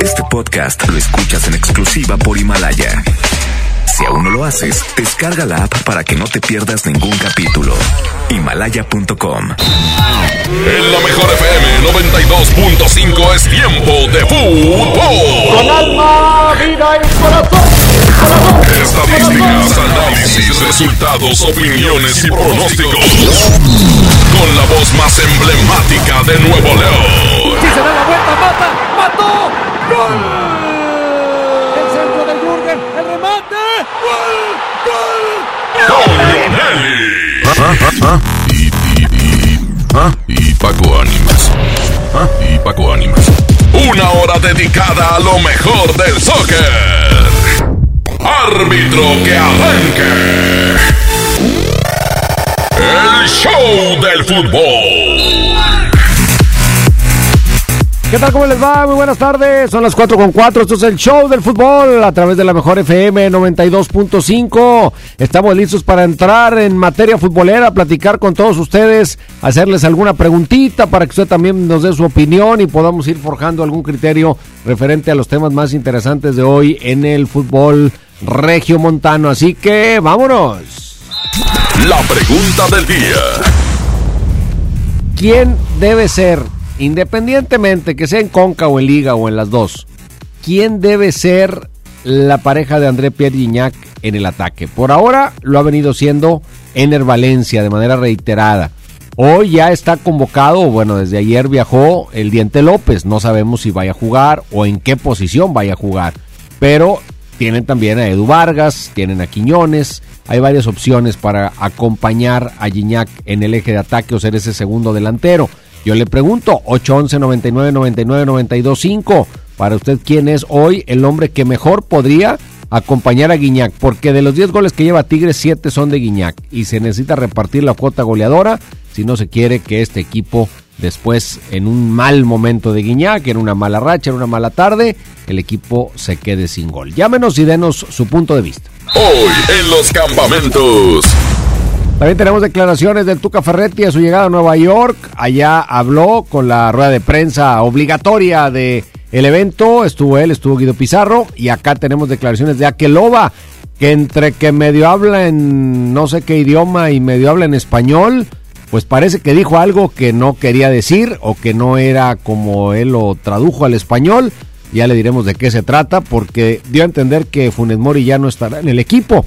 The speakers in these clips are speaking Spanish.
Este podcast lo escuchas en exclusiva por Himalaya. Si aún no lo haces, descarga la app para que no te pierdas ningún capítulo. Himalaya.com. En la mejor FM 92.5 es tiempo de fútbol. Con alma, vida y corazón. Estadísticas, análisis, resultados, opiniones y pronósticos. Con la voz más emblemática de Nuevo León. Si se da la vuelta, mata, mató. ¡Gol! El centro de Jürgen, el remate. ¡Gol! ¡Gol! Leonelli. Y, y, y, ¿ah? y Paco Ánimas. ¿Ah? Y Paco Ánimas. Una hora dedicada a lo mejor del soccer. Árbitro que arranque. El show del fútbol. ¿Qué tal? ¿Cómo les va? Muy buenas tardes. Son las 4 con 4. Esto es el show del fútbol a través de la mejor FM 92.5. Estamos listos para entrar en materia futbolera, platicar con todos ustedes, hacerles alguna preguntita para que usted también nos dé su opinión y podamos ir forjando algún criterio referente a los temas más interesantes de hoy en el fútbol regio montano. Así que vámonos. La pregunta del día. ¿Quién debe ser, independientemente que sea en Conca o en Liga o en las dos, quién debe ser la pareja de André Pierre Gignac en el ataque? Por ahora lo ha venido siendo Ener Valencia de manera reiterada. Hoy ya está convocado, bueno, desde ayer viajó el Diente López. No sabemos si vaya a jugar o en qué posición vaya a jugar. Pero tienen también a Edu Vargas, tienen a Quiñones. Hay varias opciones para acompañar a Gignac en el eje de ataque o ser ese segundo delantero. Yo le pregunto, 811 99 99 92 5. Para usted, ¿quién es hoy el hombre que mejor podría acompañar a Guiñac? Porque de los 10 goles que lleva Tigres, 7 son de Guiñac. Y se necesita repartir la cuota goleadora si no se quiere que este equipo después en un mal momento de Guiñac, en una mala racha, en una mala tarde, el equipo se quede sin gol. Llámenos y denos su punto de vista. Hoy en los campamentos. También tenemos declaraciones del Tuca Ferretti a su llegada a Nueva York. Allá habló con la rueda de prensa obligatoria de el evento. Estuvo él, estuvo Guido Pizarro. Y acá tenemos declaraciones de Aqueloba, que entre que medio habla en no sé qué idioma y medio habla en español, pues parece que dijo algo que no quería decir o que no era como él lo tradujo al español. Ya le diremos de qué se trata, porque dio a entender que Funes Mori ya no estará en el equipo.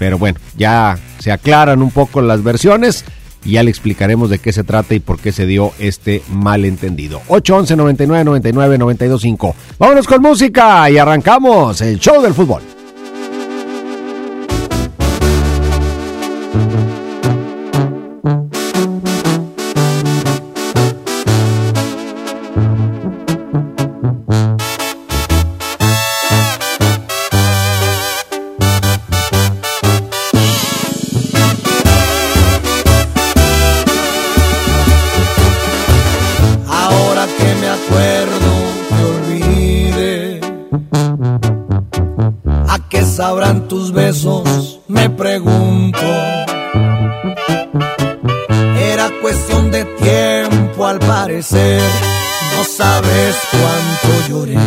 Pero bueno, ya se aclaran un poco las versiones y ya le explicaremos de qué se trata y por qué se dio este malentendido. 811 99 99 92 5. Vámonos con música y arrancamos el show del fútbol. Me pregunto. Era cuestión de tiempo al parecer. No sabes cuánto lloré.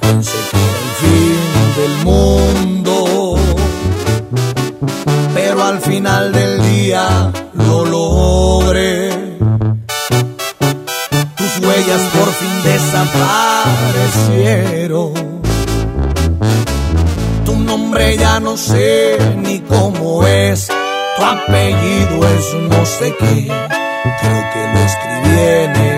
Pensé que era el fin del mundo. Pero al final del día lo logré tus huellas por fin desaparecieron. Ya no sé ni cómo es, tu apellido es no sé qué, creo que lo escribí en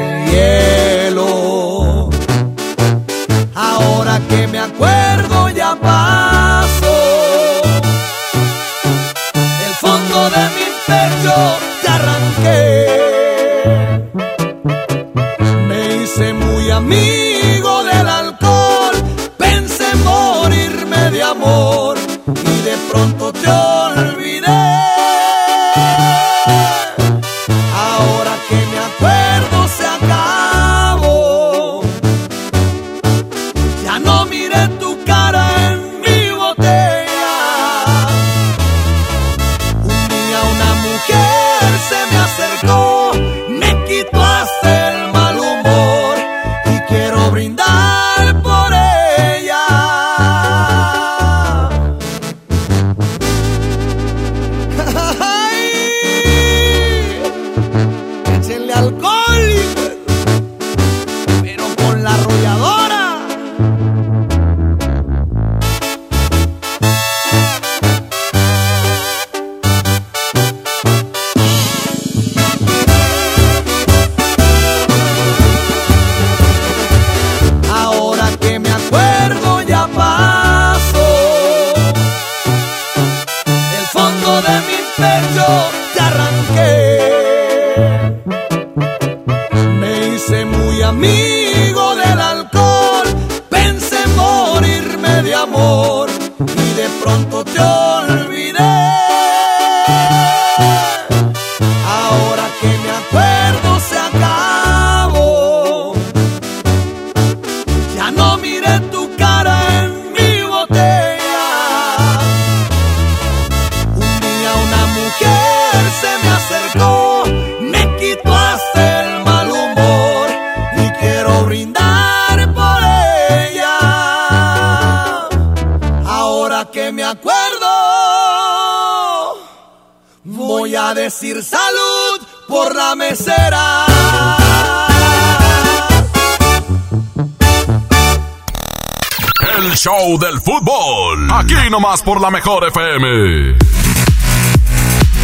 Aquí nomás por la mejor FM.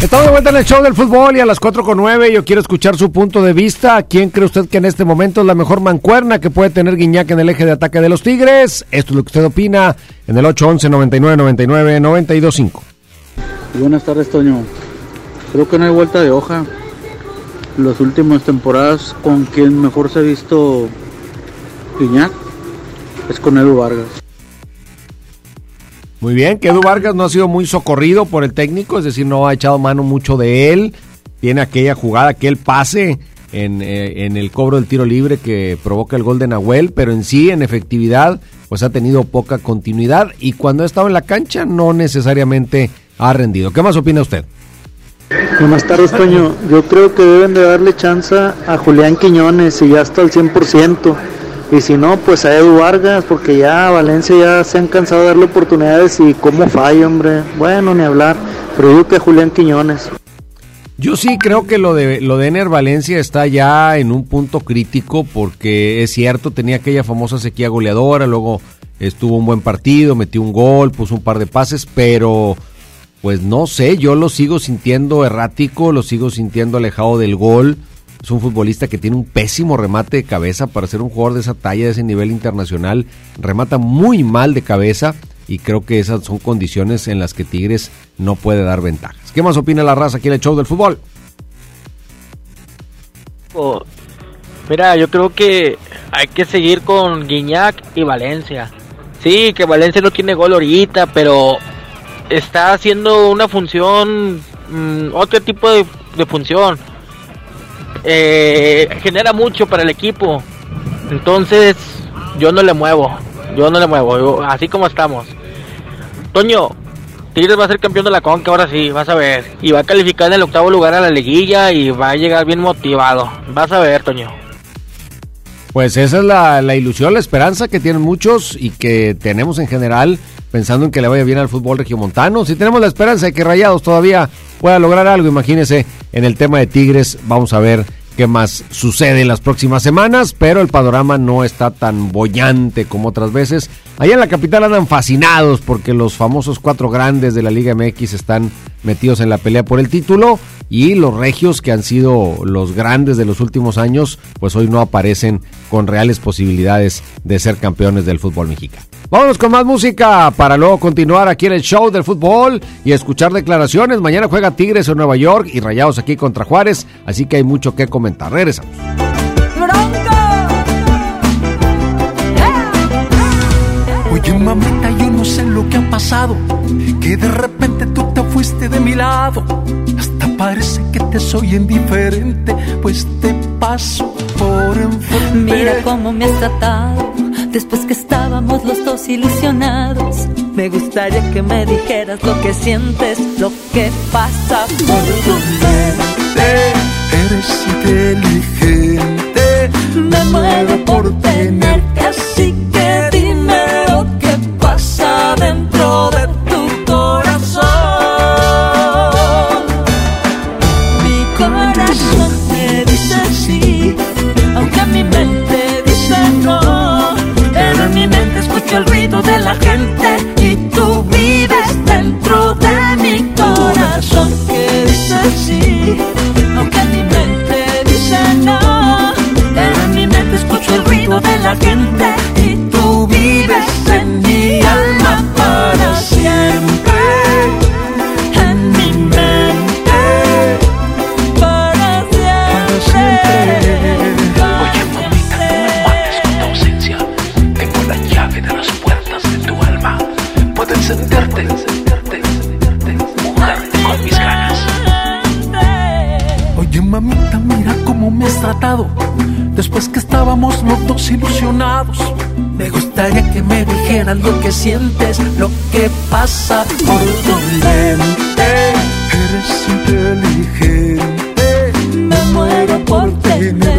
Estamos de vuelta en el show del fútbol y a las 4 con 9 yo quiero escuchar su punto de vista. ¿Quién cree usted que en este momento es la mejor mancuerna que puede tener Guiñac en el eje de ataque de los Tigres? Esto es lo que usted opina en el 811 99 99 925. Buenas tardes, Toño. Creo que no hay vuelta de hoja. Las últimas temporadas con quien mejor se ha visto Guiñac es con Edu Vargas. Muy bien, que Edu Vargas no ha sido muy socorrido por el técnico, es decir, no ha echado mano mucho de él. Tiene aquella jugada, aquel pase en, eh, en el cobro del tiro libre que provoca el gol de Nahuel, pero en sí, en efectividad, pues ha tenido poca continuidad y cuando ha estado en la cancha no necesariamente ha rendido. ¿Qué más opina usted? Buenas tardes, Toño. Yo creo que deben de darle chance a Julián Quiñones y ya está al 100%. Y si no, pues a Edu Vargas, porque ya Valencia ya se han cansado de darle oportunidades y cómo falla, hombre. Bueno, ni hablar. Pero yo que Julián Quiñones. Yo sí creo que lo de lo de Ener Valencia está ya en un punto crítico porque es cierto, tenía aquella famosa sequía goleadora, luego estuvo un buen partido, metió un gol, puso un par de pases, pero pues no sé, yo lo sigo sintiendo errático, lo sigo sintiendo alejado del gol. Es un futbolista que tiene un pésimo remate de cabeza para ser un jugador de esa talla, de ese nivel internacional. Remata muy mal de cabeza y creo que esas son condiciones en las que Tigres no puede dar ventajas. ¿Qué más opina la raza aquí en el show del fútbol? Oh, Mira, yo creo que hay que seguir con Guiñac y Valencia. Sí, que Valencia no tiene gol ahorita, pero está haciendo una función, mm, otro tipo de, de función. Eh, genera mucho para el equipo. Entonces, yo no le muevo. Yo no le muevo. así como estamos. Toño, Tigres va a ser campeón de la Conca, ahora sí, vas a ver. Y va a calificar en el octavo lugar a la liguilla y va a llegar bien motivado. Vas a ver, Toño. Pues esa es la, ilusión, la esperanza que tienen muchos y que tenemos en general pensando en que le vaya bien al fútbol regiomontano. Si tenemos la esperanza de que Rayados todavía pueda lograr algo, imagínense en el tema de Tigres, vamos a ver qué más sucede en las próximas semanas, pero el panorama no está tan bollante como otras veces. Allá en la capital andan fascinados porque los famosos cuatro grandes de la Liga MX están metidos en la pelea por el título y los regios que han sido los grandes de los últimos años, pues hoy no aparecen con reales posibilidades de ser campeones del fútbol mexicano. Vámonos con más música para luego continuar aquí en el show del fútbol y escuchar declaraciones. Mañana juega Tigres en Nueva York y Rayados aquí contra Juárez, así que hay mucho que comentar. Regresamos. Oye mamita, yo no sé lo que ha pasado, que de repente tú te fuiste de mi lado. Hasta parece que te soy indiferente, pues te paso por enfrente. Mira cómo me has tratado después que estábamos los dos ilusionados. Me gustaría que me dijeras lo que sientes, lo que pasa por tu mente. Eres inteligente, Me muero por tenerte así que dime lo que pasa dentro de la gente y tú vives dentro de mi corazón que dice sí, aunque mi mente dice no. En mi mente escucho el ruido de la gente ilusionados. Me gustaría que me dijeras lo que sientes, lo que pasa por tu mente. Eres inteligente, me muero por tenerte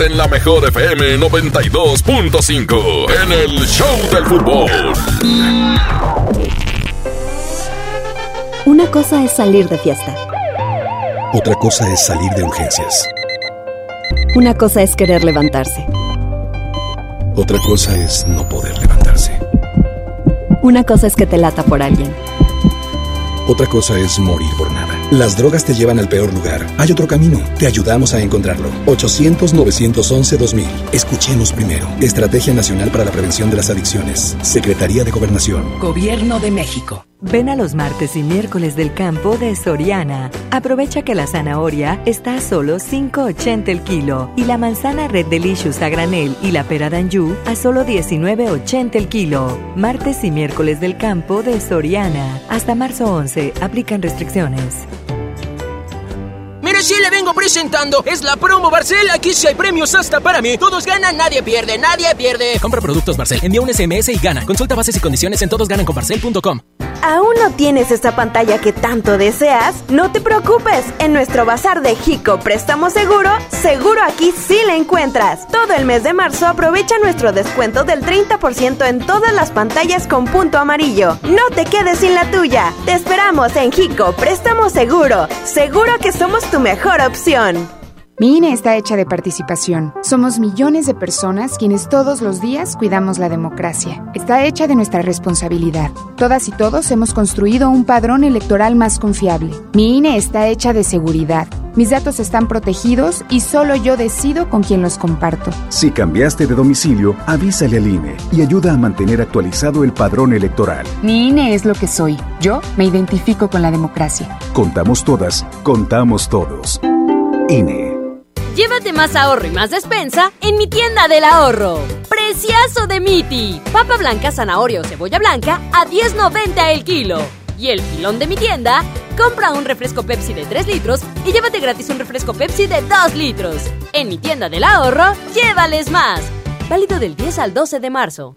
en la mejor FM 92.5 en el Show del Fútbol. Una cosa es salir de fiesta. Otra cosa es salir de urgencias. Una cosa es querer levantarse. Otra cosa es no poder levantarse. Una cosa es que te lata por alguien. Otra cosa es morir por. Las drogas te llevan al peor lugar. Hay otro camino. Te ayudamos a encontrarlo. 800-911-2000. Escuchemos primero. Estrategia Nacional para la Prevención de las Adicciones. Secretaría de Gobernación. Gobierno de México. Ven a los martes y miércoles del campo de Soriana. Aprovecha que la zanahoria está a solo 5.80 el kilo y la manzana Red Delicious a granel y la pera d'Anjou a solo 19.80 el kilo. Martes y miércoles del campo de Soriana. Hasta marzo 11 aplican restricciones. Mire, sí le vengo presentando. Es la promo Barcel. Aquí sí hay premios hasta para mí. Todos ganan, nadie pierde, nadie pierde. Compra productos Barcel, envía un SMS y gana. Consulta bases y condiciones en todosgananconbarcel.com. ¿Aún no tienes esta pantalla que tanto deseas? No te preocupes, en nuestro bazar de Jico Préstamo Seguro, seguro aquí sí la encuentras. Todo el mes de marzo aprovecha nuestro descuento del 30% en todas las pantallas con punto amarillo. No te quedes sin la tuya. Te esperamos en Jico Préstamo Seguro. Seguro que somos tu mejor opción. Mi INE está hecha de participación. Somos millones de personas quienes todos los días cuidamos la democracia. Está hecha de nuestra responsabilidad. Todas y todos hemos construido un padrón electoral más confiable. Mi INE está hecha de seguridad. Mis datos están protegidos y solo yo decido con quién los comparto. Si cambiaste de domicilio, avísale al INE y ayuda a mantener actualizado el padrón electoral. Mi INE es lo que soy. Yo me identifico con la democracia. Contamos todas, contamos todos. INE. Llévate más ahorro y más despensa en mi tienda del ahorro. Preciazo de Miti. Papa blanca, zanahoria o cebolla blanca a 10.90 el kilo. Y el filón de mi tienda, compra un refresco Pepsi de 3 litros y llévate gratis un refresco Pepsi de 2 litros. En mi tienda del ahorro, llévales más. Válido del 10 al 12 de marzo.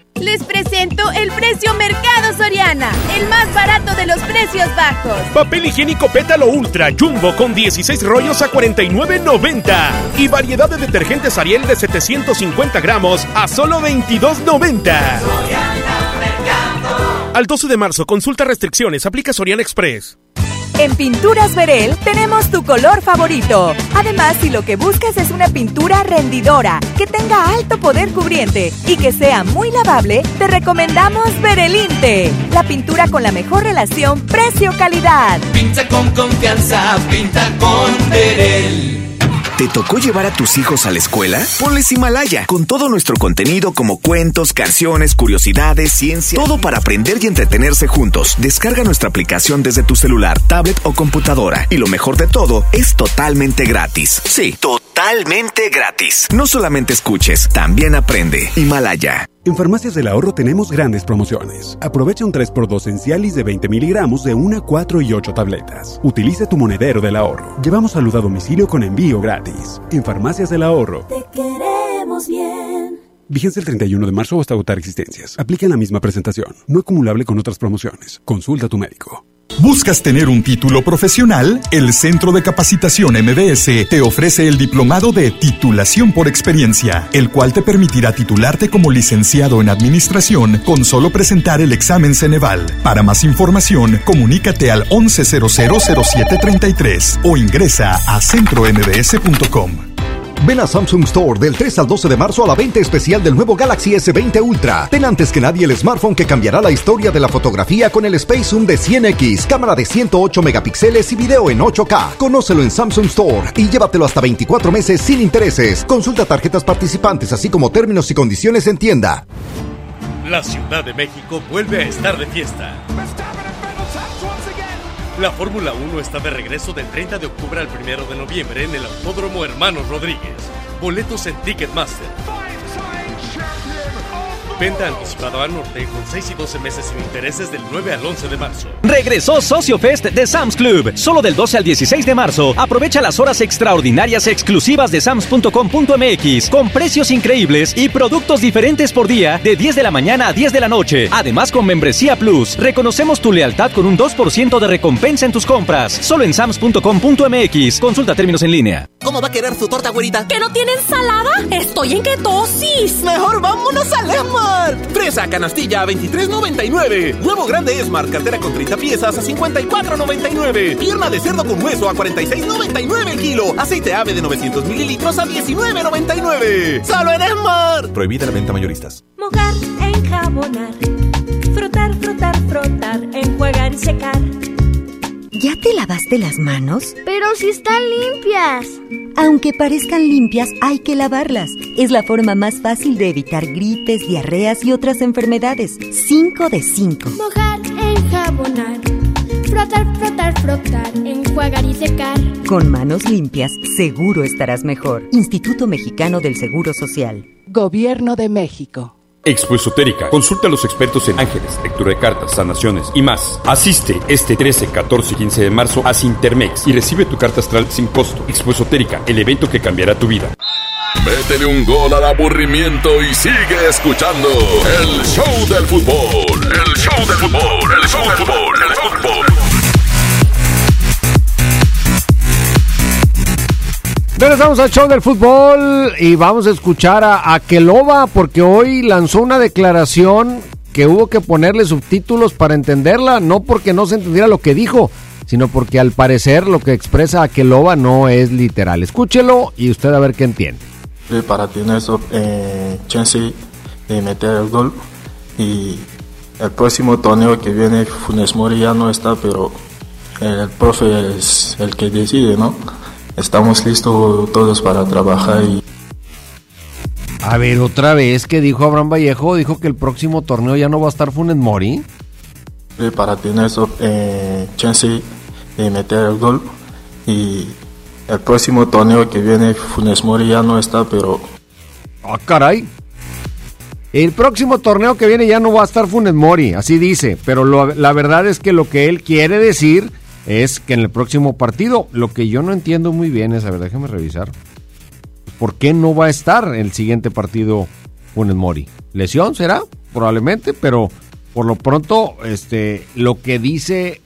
Les presento el precio Mercado Soriana, el más barato de los precios bajos. Papel higiénico Pétalo Ultra Jumbo con 16 rollos a 49.90 y variedad de detergentes Ariel de 750 gramos a solo 22.90. Al 12 de marzo, consulta restricciones, aplica Soriana Express. En Pinturas Verel tenemos tu color favorito. Además, si lo que buscas es una pintura rendidora, que tenga alto poder cubriente y que sea muy lavable, te recomendamos Verelinte, la pintura con la mejor relación precio-calidad. Pinta con confianza, pinta con Verel. ¿Te tocó llevar a tus hijos a la escuela? Ponles Himalaya, con todo nuestro contenido como cuentos, canciones, curiosidades, ciencia, todo para aprender y entretenerse juntos. Descarga nuestra aplicación desde tu celular, tablet o computadora. Y lo mejor de todo, es totalmente gratis. Sí, totalmente gratis. No solamente escuches, también aprende. Himalaya. En Farmacias del Ahorro tenemos grandes promociones. Aprovecha un 3x2 en Cialis de 20 miligramos de 1, 4 y 8 tabletas. Utiliza tu monedero del ahorro. Llevamos salud a domicilio con envío gratis. En Farmacias del Ahorro. Te queremos bien. Vigencia el 31 de marzo hasta agotar existencias. Aplica en la misma presentación. No acumulable con otras promociones. Consulta a tu médico. ¿Buscas tener un título profesional? El Centro de Capacitación MBS te ofrece el diplomado de titulación por experiencia, el cual te permitirá titularte como licenciado en administración con solo presentar el examen Ceneval. Para más información, comunícate al 11000733 o ingresa a centrombs.com. Ven a Samsung Store del 3 al 12 de marzo a la venta especial del nuevo Galaxy S20 Ultra. Ten antes que nadie el smartphone que cambiará la historia de la fotografía con el Space Zoom de 100X, cámara de 108 megapíxeles y video en 8K. Conócelo en Samsung Store y llévatelo hasta 24 meses sin intereses. Consulta tarjetas participantes así como términos y condiciones en tienda. La Ciudad de México vuelve a estar de fiesta. La Fórmula 1 está de regreso del 30 de octubre al 1 de noviembre en el Autódromo Hermanos Rodríguez. Boletos en Ticketmaster. Venta anticipada al norte con 6 y 12 meses sin intereses del 9 al 11 de marzo. Regresó Socio Fest de Sam's Club. Solo del 12 al 16 de marzo. Aprovecha las horas extraordinarias exclusivas de Sams.com.mx con precios increíbles y productos diferentes por día de 10 de la mañana a 10 de la noche. Además, con Membresía Plus, reconocemos tu lealtad con un 2% de recompensa en tus compras. Solo en Sams.com.mx. Consulta términos en línea. ¿Cómo va a querer su torta, güerita? ¿Que no tiene ensalada? Estoy en ketosis. Mejor vámonos al Esmar. Fresa canastilla a 23.99. Huevo grande Esmar, cartera con 30 piezas a 54.99. Pierna de cerdo con hueso a 46.99 el kilo. Aceite ave de 900 mililitros a 19.99. ¡Solo en Esmar! Prohibida la venta mayoristas. Mojar, enjabonar. Frotar, frotar, frotar. Enjuagar y secar. ¿Ya te lavaste las manos? Pero si están limpias. Aunque parezcan limpias, hay que lavarlas. Es la forma más fácil de evitar gripes, diarreas y otras enfermedades. 5 de 5. Mojar, enjabonar. Frotar, frotar, frotar. Enjuagar y secar. Con manos limpias, seguro estarás mejor. Instituto Mexicano del Seguro Social. Gobierno de México. Expo Esotérica. Consulta a los expertos en ángeles, lectura de cartas, sanaciones y más. Asiste este 13, 14 y 15 de marzo a Sintermex y recibe tu carta astral sin costo. Expo Esotérica, el evento que cambiará tu vida. Métele un gol al aburrimiento y sigue escuchando el show del fútbol. El show del fútbol, el show del fútbol, el fútbol. Regresamos al show del fútbol y vamos a escuchar a Akeloba porque hoy lanzó una declaración que hubo que ponerle subtítulos para entenderla, no porque no se entendiera lo que dijo, sino porque al parecer lo que expresa Akeloba no es literal. Escúchelo y usted a ver qué entiende. Para tener eh, chance de meter el gol y el próximo torneo que viene Funes Mori ya no está, pero el profe es el que decide, ¿no? Estamos listos todos para trabajar y A ver, otra vez que dijo Abraham Vallejo, dijo que el próximo torneo ya no va a estar Funes Mori. para tener eh, chance de meter el gol y el próximo torneo que viene Funes Mori ya no está, pero Ah, caray. El próximo torneo que viene ya no va a estar Funes Mori, así dice, pero lo- la verdad es que lo que él quiere decir es que en el próximo partido, lo que yo no entiendo muy bien es, a ver, déjeme revisar, ¿por qué no va a estar el siguiente partido Funes Mori? ¿Lesión será? Probablemente, pero por lo pronto, este, lo que dice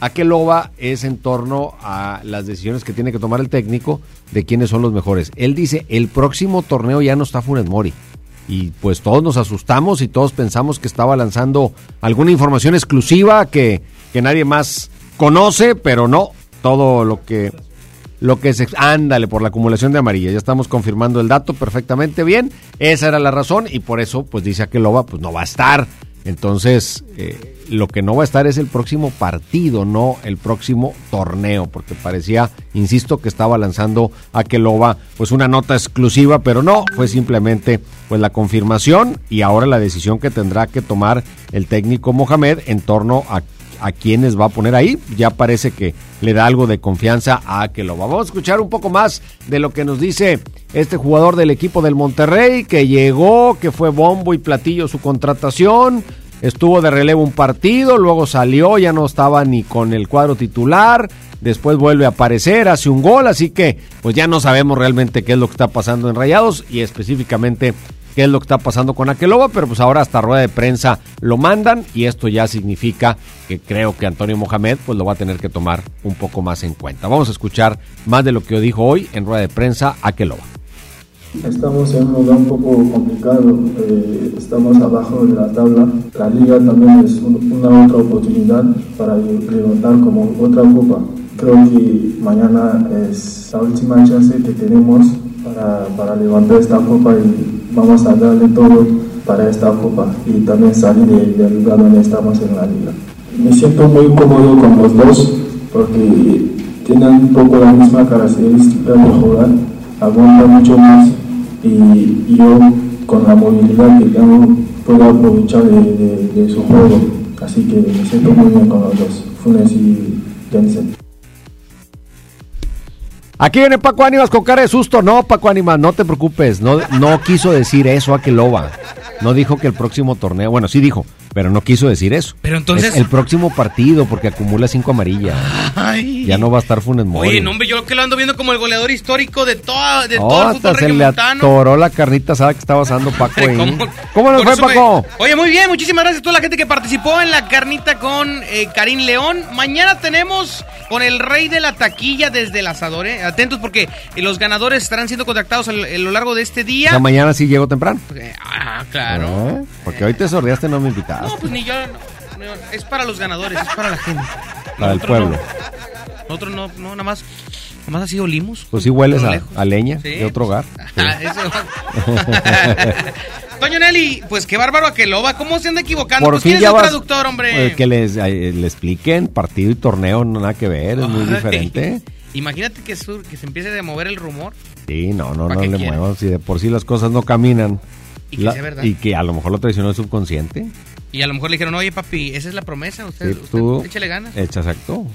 Akeloba es en torno a las decisiones que tiene que tomar el técnico de quiénes son los mejores. Él dice, el próximo torneo ya no está Funes Mori. Y pues todos nos asustamos y todos pensamos que estaba lanzando alguna información exclusiva que, que nadie más conoce, pero no. Todo lo que lo que se ándale por la acumulación de amarilla. Ya estamos confirmando el dato perfectamente bien. Esa era la razón y por eso pues dice Akeloba pues no va a estar Entonces, eh, lo que no va a estar es el próximo partido, no el próximo torneo, porque parecía, insisto, que estaba lanzando a Keloba pues una nota exclusiva, pero no, fue simplemente pues la confirmación y ahora la decisión que tendrá que tomar el técnico Mohamed en torno a a quienes va a poner ahí. Ya parece que le da algo de confianza a que lo vamos a escuchar un poco más de lo que nos dice este jugador del equipo del Monterrey que llegó, que fue bombo y platillo su contratación. Estuvo de relevo un partido, luego salió, ya no estaba ni con el cuadro titular, después vuelve a aparecer, hace un gol, así que pues ya no sabemos realmente qué es lo que está pasando en Rayados y específicamente qué es lo que está pasando con Aqueloba, pero pues ahora hasta rueda de prensa lo mandan y esto ya significa que creo que Antonio Mohamed pues lo va a tener que tomar un poco más en cuenta. Vamos a escuchar más de lo que dijo hoy en rueda de prensa Aqueloba. Estamos en un lugar un poco complicado, eh, estamos abajo de la tabla. La liga también es una otra oportunidad para levantar como otra copa. Creo que mañana es la última chance que tenemos para, para levantar esta copa y vamos a darle todo para esta copa y también salir del lugar donde estamos en la liga. Me siento muy cómodo con los dos porque tienen un poco la misma característica de jugar, aguanta mucho más y, yo con la movilidad que tengo puedo aprovechar de, de su juego. Así que me siento muy bien con los dos, Funes y Jensen. Aquí viene Paco Ánimas con cara de susto. No, Paco Ánimas, no te preocupes. No, no quiso decir eso a que loba. No dijo que el próximo torneo. Bueno, sí dijo, pero no quiso decir eso. Pero entonces. Es el próximo partido, porque acumula cinco amarillas. Ay. Ya no va a estar Funes Mori. Oye, no, hombre, yo que lo ando viendo como el goleador histórico de, toda, de todo el fútbol se le atoró la carnita ¿sabes que estaba asando Paco ahí. ¿Cómo, ¿Cómo nos fue, Paco? Oye, muy bien, muchísimas gracias a toda la gente que participó en la carnita con eh, Karim León. Mañana tenemos con el rey de la taquilla desde el asador, ¿eh? Atentos porque eh, los ganadores estarán siendo contactados a, lo largo de este día. O mañana sí llego temprano. ah, claro. ¿Eh? Porque hoy te sordeaste, no me invitaste. No, pues ni yo. es para los ganadores, es para la gente. Para el pueblo. Nosotros no, no, nada más. Nada más así olimos. Pues sí hueles a, leña de otro hogar. Ah, Toño Nelly, pues qué bárbaro a que va. ¿Cómo se anda equivocando? Por pues fin ya traductor, hombre. Eh, que les, le expliquen partido y torneo, no nada que ver, es muy diferente. Imagínate que, que se empiece a mover el rumor. Sí, no, no, no le muevas. Si de por sí las cosas no caminan. Y que, sea verdad. y que a lo mejor lo traicionó el subconsciente. Y a lo mejor le dijeron, oye papi, esa es la promesa, usted, usted échale ganas. Echa, exacto.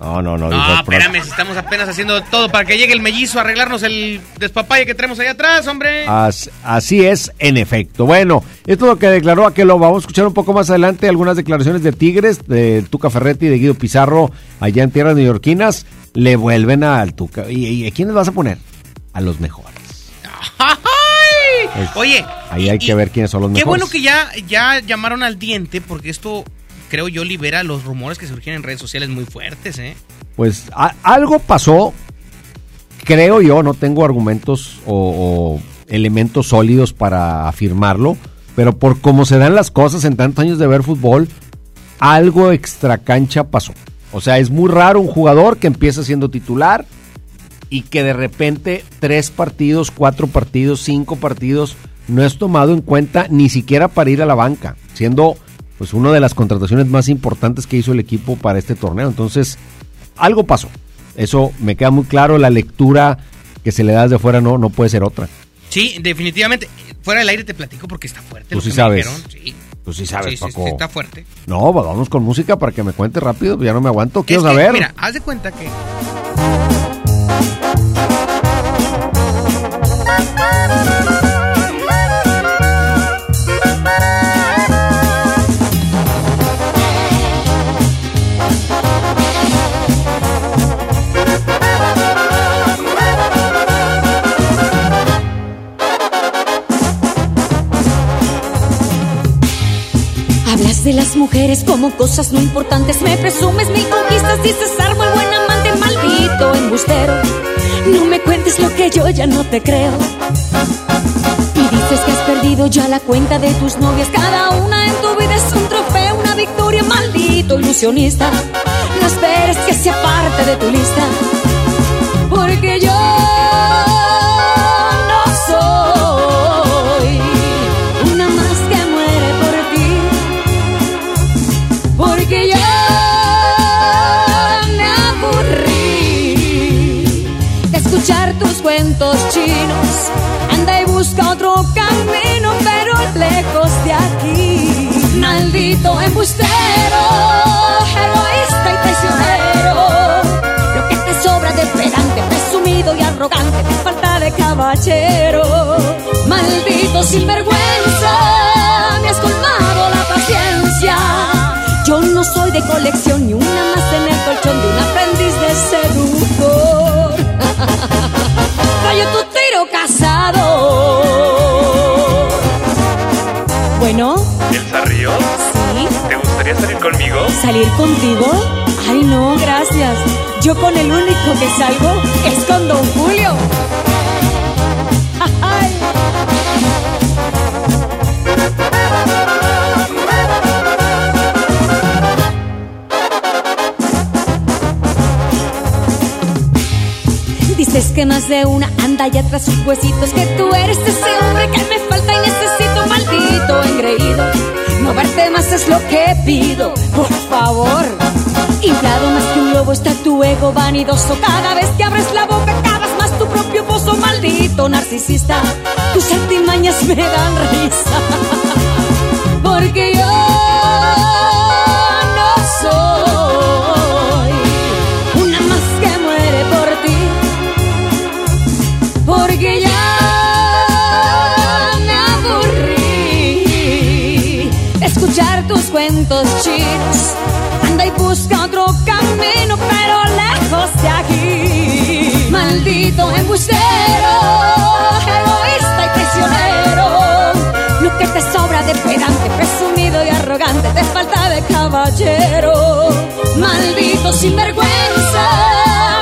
No, no, no. No, espérame, estamos apenas haciendo todo para que llegue el mellizo a arreglarnos el despapalle que tenemos allá atrás, hombre. así es, en efecto. Bueno, esto es lo que declaró lo Vamos a escuchar un poco más adelante algunas declaraciones de Tigres, de Tuca Ferretti y de Guido Pizarro allá en tierras neoyorquinas. Le vuelven al Tuca. ¿Y, a quiénes vas a poner? A los mejores. Oye. Ahí hay que ver quiénes son los mejores. Qué bueno que ya, ya llamaron al diente, porque esto creo yo, libera los rumores que surgieron en redes sociales muy fuertes, ¿eh? Pues algo pasó, creo yo, no tengo argumentos o, elementos sólidos para afirmarlo, pero por cómo se dan las cosas en tantos años de ver fútbol, algo extra cancha pasó. O sea, es muy raro un jugador que empieza siendo titular y que de repente tres partidos, cuatro partidos, cinco partidos no es tomado en cuenta ni siquiera para ir a la banca, siendo pues una de las contrataciones más importantes que hizo el equipo para este torneo. Entonces, algo pasó. Eso me queda muy claro. La lectura que se le da desde fuera no, no puede ser otra. Sí, definitivamente. Fuera del aire te platico porque está fuerte. Tú sí sabes. Sí. Tú sí sabes, sí, Sí, está fuerte. No, pues vamos con música para que me cuente rápido. Ya no me aguanto. Quiero saber. Mira, haz de cuenta que. De las mujeres como cosas no importantes. Me presumes mi conquistas, dices algo el buen amante, maldito embustero. No me cuentes lo que yo ya no te creo. Y dices que has perdido ya la cuenta de tus novias. Cada una en tu vida es un trofeo, una victoria, maldito ilusionista. No esperes que sea parte de tu lista. Chinos. Anda y busca otro camino, pero lejos de aquí. Maldito embustero, egoísta y traicionero. Lo que te sobra de pedante, presumido y arrogante, te falta de caballero. Maldito sinvergüenza, me has colmado la paciencia. Yo no soy de colección ni una más en el colchón de un aprendiz de seductor. Fallo tu tiro casado. Bueno, ¿Elsa Ríos? Sí. ¿Te gustaría salir conmigo? ¿salir contigo? Ay, no, gracias. Yo con el único que salgo es con Don Julio. Que más de una anda y tras sus huesitos Que tú eres ese hombre que me falta y necesito Maldito engreído. No verte más es lo que pido Por favor. Inflado más que un globo está tu ego vanidoso. Cada vez que abres la boca cavas más tu propio pozo Maldito narcisista. Tus artimañas me dan risa Maldito embustero, egoísta y traicionero. Lo que te sobra de pedante, presumido y arrogante, te falta de caballero. Maldito sinvergüenza,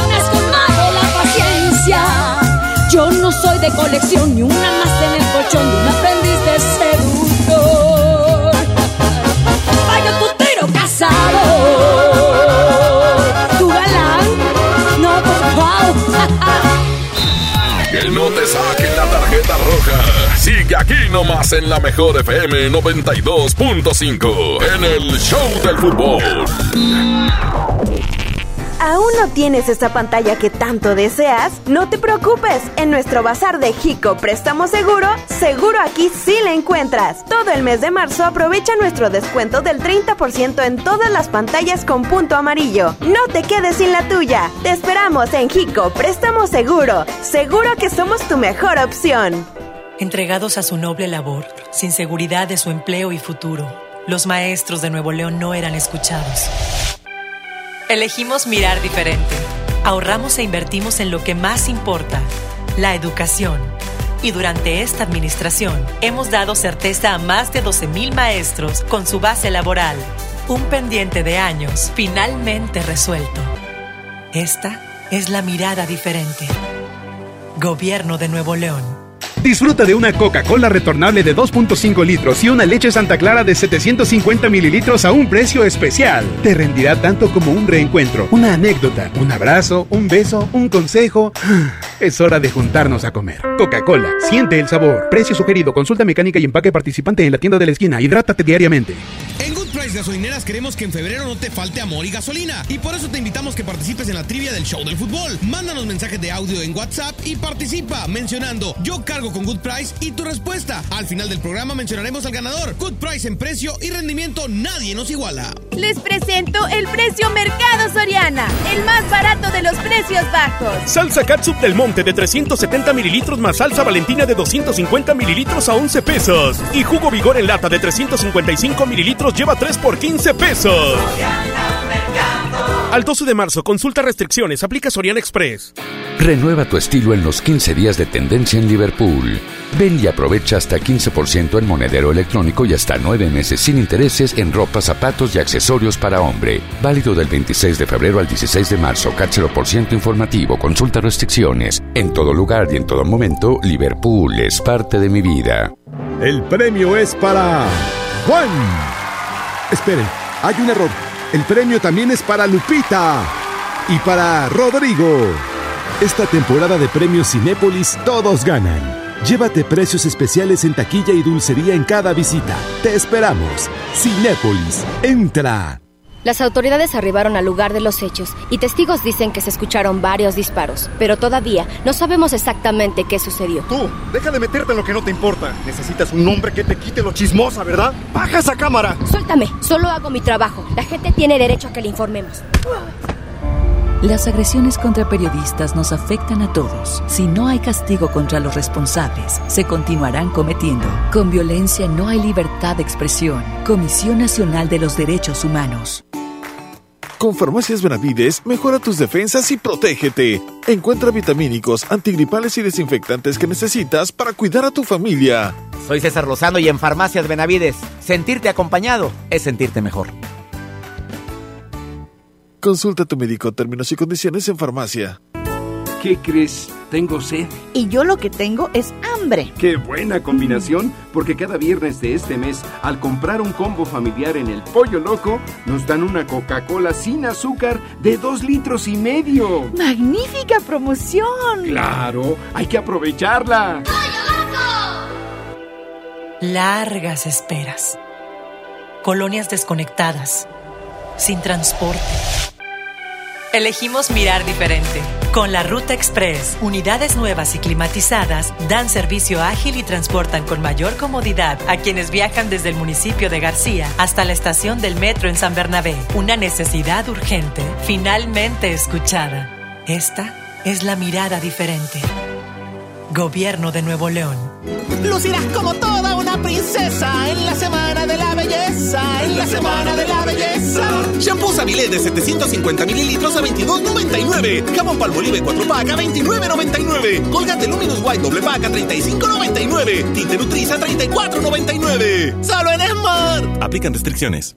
me has colmado la paciencia. Yo no soy de colección ni una más en el colchón de un Sigue aquí nomás en la mejor FM 92.5 en el Show del Fútbol. ¿Aún no tienes esa pantalla que tanto deseas? No te preocupes, en nuestro bazar de Jico Préstamo Seguro, seguro aquí sí la encuentras. Todo el mes de marzo aprovecha nuestro descuento del 30% en todas las pantallas con punto amarillo. No te quedes sin la tuya. Te esperamos en Jico Préstamo Seguro. Seguro que somos tu mejor opción. Entregados a su noble labor, sin seguridad de su empleo y futuro, los maestros de Nuevo León no eran escuchados. Elegimos mirar diferente. Ahorramos e invertimos en lo que más importa, la educación. Y durante esta administración hemos dado certeza a más de 12.000 maestros con su base laboral. Un pendiente de años finalmente resuelto. Esta es la mirada diferente. Gobierno de Nuevo León. Disfruta de una Coca-Cola retornable de 2.5 litros y una leche Santa Clara de 750 mililitros a un precio especial. Te rendirá tanto como un reencuentro, una anécdota, un abrazo, un beso, un consejo. Es hora de juntarnos a comer. Coca-Cola, siente el sabor. Precio sugerido, consulta mecánica y empaque participante en la tienda de la esquina. Hidrátate diariamente. Gasolineras queremos que en febrero no te falte amor y gasolina. Y por eso te invitamos que participes en la trivia del show del fútbol. Mándanos mensajes de audio en WhatsApp y participa mencionando yo cargo con Good Price y tu respuesta. Al final del programa mencionaremos al ganador. Good Price en precio y rendimiento nadie nos iguala. Les presento el precio Mercado Soriana, el más barato de los precios bajos. Salsa Catsup del Monte de 370 mililitros más salsa Valentina de 250 mililitros a 11 pesos. Y jugo Vigor en lata de 355 mililitros lleva 3 por 15 pesos. Al 12 de marzo, consulta restricciones, aplica Soriana Express. Renueva tu estilo en los 15 días de tendencia en Liverpool. Ven y aprovecha hasta 15% en monedero electrónico y hasta 9 meses sin intereses en ropa, zapatos y accesorios para hombre. Válido del 26 de febrero al 16 de marzo. Cáchero por ciento informativo. Consulta restricciones. En todo lugar y en todo momento, Liverpool es parte de mi vida. El premio es para Juan. Esperen, hay un error. El premio también es para Lupita y para Rodrigo. Esta temporada de premios Cinépolis todos ganan. Llévate precios especiales en taquilla y dulcería en cada visita. Te esperamos. Cinépolis, entra. Las autoridades arribaron al lugar de los hechos y testigos dicen que se escucharon varios disparos, pero todavía no sabemos exactamente qué sucedió. Tú, deja de meterte en lo que no te importa. Necesitas un hombre que te quite lo chismosa, ¿verdad? ¡Baja esa cámara! Suéltame, solo hago mi trabajo. La gente tiene derecho a que le informemos. Las agresiones contra periodistas nos afectan a todos. Si no hay castigo contra los responsables, se continuarán cometiendo. Con violencia no hay libertad de expresión. Comisión Nacional de los Derechos Humanos. Con Farmacias Benavides, mejora tus defensas y protégete. Encuentra vitamínicos, antigripales y desinfectantes que necesitas para cuidar a tu familia. Soy César Lozano y en Farmacias Benavides, sentirte acompañado es sentirte mejor. Consulta a tu médico términos y condiciones en farmacia. ¿Qué crees? Tengo sed. Y yo lo que tengo es hambre. Qué buena combinación, porque cada viernes de este mes, al comprar un combo familiar en el Pollo Loco, nos dan una Coca-Cola sin azúcar de dos litros y medio. ¡Magnífica promoción! Claro, hay que aprovecharla. Largas esperas. Colonias desconectadas. Sin transporte. Elegimos mirar diferente. Con la Ruta Express, unidades nuevas y climatizadas dan servicio ágil y transportan con mayor comodidad a quienes viajan desde el municipio de García hasta la estación del metro en San Bernabé. Una necesidad urgente, finalmente escuchada. Esta es la mirada diferente. Gobierno de Nuevo León. Lucirás como toda una princesa en la semana de la belleza, en la semana de la belleza. Shampoo Sabilé de 750 mililitros a 22.99. Jabón Palmolive 4 pack a 29.99. Colgate Luminous White doble pack a 35.99. Tinte Nutriza a 34.99. Solo en Smart. Aplican restricciones.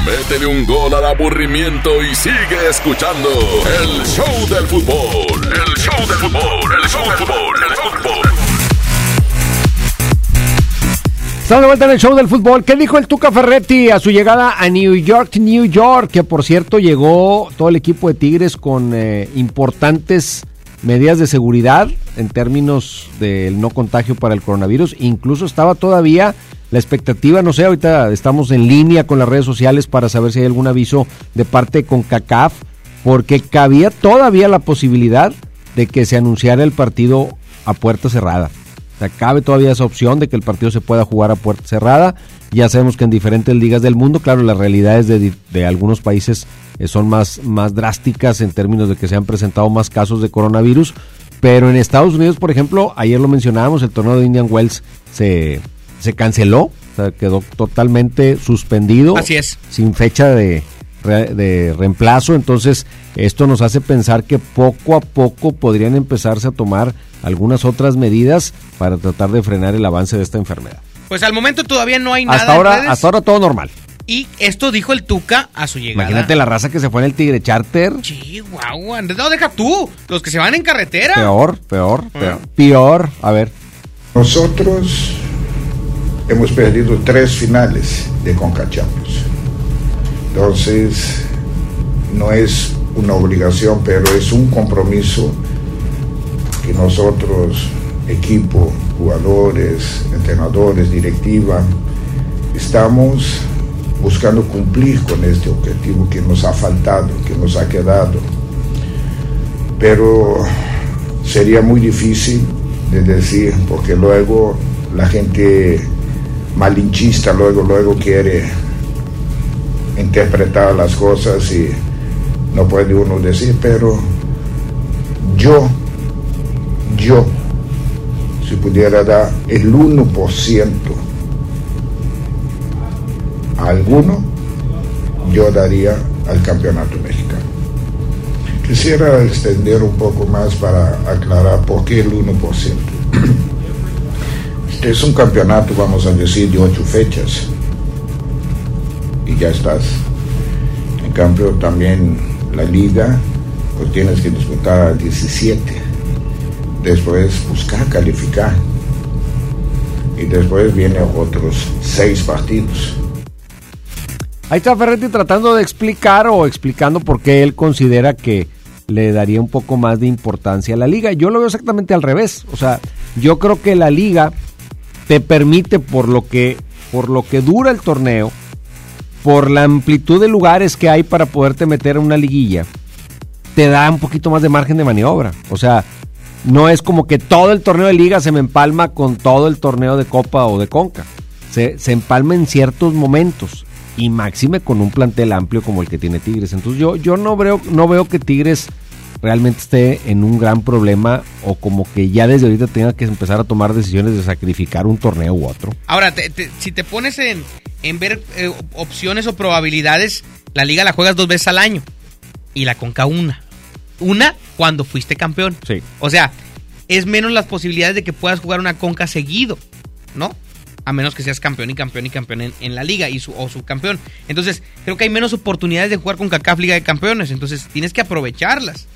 Métele un gol al aburrimiento y sigue escuchando el show del fútbol. El show del fútbol, el show del fútbol, el fútbol. Estamos de vuelta en el show del fútbol. ¿Qué dijo el Tuca Ferretti a su llegada a New York, New York? Que por cierto llegó todo el equipo de Tigres con eh, importantes medidas de seguridad en términos del no contagio para el coronavirus. Incluso estaba todavía la expectativa, no sé, ahorita estamos en línea con las redes sociales para saber si hay algún aviso de parte con CACAF, porque cabía todavía la posibilidad de que se anunciara el partido a puerta cerrada. O sea, cabe todavía esa opción de que el partido se pueda jugar a puerta cerrada. Ya sabemos que en diferentes ligas del mundo, claro, las realidades de, de algunos países eh, son más, más drásticas en términos de que se han presentado más casos de coronavirus. Pero en Estados Unidos, por ejemplo, ayer lo mencionábamos, el torneo de Indian Wells se, se canceló, o sea, quedó totalmente suspendido. Así es. Sin fecha de, de reemplazo. Entonces, esto nos hace pensar que poco a poco podrían empezarse a tomar algunas otras medidas para tratar de frenar el avance de esta enfermedad. Pues al momento todavía no hay nada. Hasta en ahora, redes. hasta ahora todo normal. Y esto dijo el Tuca a su llegada. Imagínate la raza que se fue en el Tigre Charter. Chihuahua. No, deja tú. Los que se van en carretera. Peor, peor, peor. Peor. A ver. Nosotros hemos perdido tres finales de Conca. Entonces, no es una obligación, pero es un compromiso que nosotros, equipo, jugadores, entrenadores, directiva, estamos buscando cumplir con este objetivo que nos ha faltado, que nos ha quedado. Pero sería muy difícil de decir, porque luego la gente malinchista luego, luego quiere interpretar las cosas y no puede uno decir, pero yo, yo, si pudiera dar el 1% a alguno, yo daría al campeonato mexicano. Quisiera extender un poco más para aclarar por qué el 1%. Es un campeonato, vamos a decir, de ocho fechas. Y ya estás en cambio también la liga, pues tienes que disputar a 17. Después buscar calificar. Y después vienen otros seis partidos. Ahí está Ferretti tratando de explicar o explicando por qué él considera que le daría un poco más de importancia a la liga. Yo lo veo exactamente al revés. O sea, yo creo que la liga te permite por lo que por lo que dura el torneo, por la amplitud de lugares que hay para poderte meter en una liguilla, te da un poquito más de margen de maniobra. O sea, no es como que todo el torneo de liga se me empalma con todo el torneo de copa o de conca. Se, se empalma en ciertos momentos y máxime con un plantel amplio como el que tiene Tigres. Entonces yo, yo no, veo, no veo que Tigres realmente esté en un gran problema o como que ya desde ahorita tenga que empezar a tomar decisiones de sacrificar un torneo u otro. Ahora, te- te- si te pones en, en ver eh, opciones o probabilidades, la liga la juegas dos veces al año y la conca una. Una cuando fuiste campeón. Sí. O sea, es menos las posibilidades de que puedas jugar una conca seguido, ¿no? A menos que seas campeón y campeón y campeón en, en la liga y su, o subcampeón. Entonces, creo que hay menos oportunidades de jugar con CACAF Liga de Campeones. Entonces, tienes que aprovecharlas.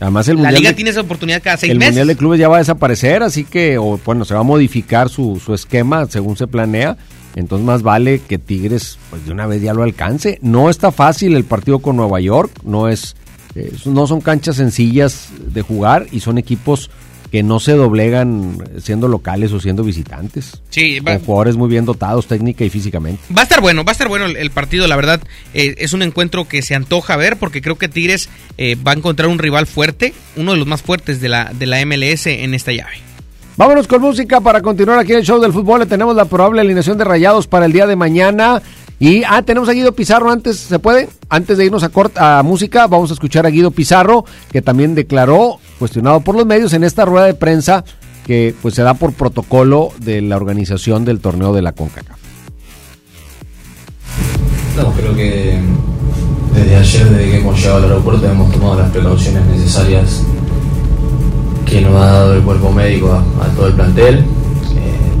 Además el La mundial liga de- tiene esa oportunidad cada seis el meses. Mundial de Clubes ya va a desaparecer, así que, o, bueno, se va a modificar su, su esquema según se planea. Entonces más vale que Tigres pues de una vez ya lo alcance. No está fácil el partido con Nueva York, no es, eh, no son canchas sencillas de jugar y son equipos que no se doblegan siendo locales o siendo visitantes. Sí, va, Con jugadores muy bien dotados técnica y físicamente. Va a estar bueno, va a estar bueno el, el partido, la verdad. eh, es un encuentro que se antoja ver porque creo que Tigres eh, va a encontrar un rival fuerte, uno de los más fuertes de la, de la MLS en esta llave. Vámonos con música para continuar aquí en el show del fútbol. Le tenemos la probable alineación de rayados para el día de mañana. Y, ah, tenemos a Guido Pizarro antes, ¿se puede? Antes de irnos a, corta, música, vamos a escuchar a Guido Pizarro, que también declaró, cuestionado por los medios, en esta rueda de prensa que pues se da por protocolo de la organización del torneo de la CONCACAF. No, creo que desde ayer, desde que hemos llegado al aeropuerto, hemos tomado las precauciones necesarias que nos ha dado el cuerpo médico a, todo el plantel, eh,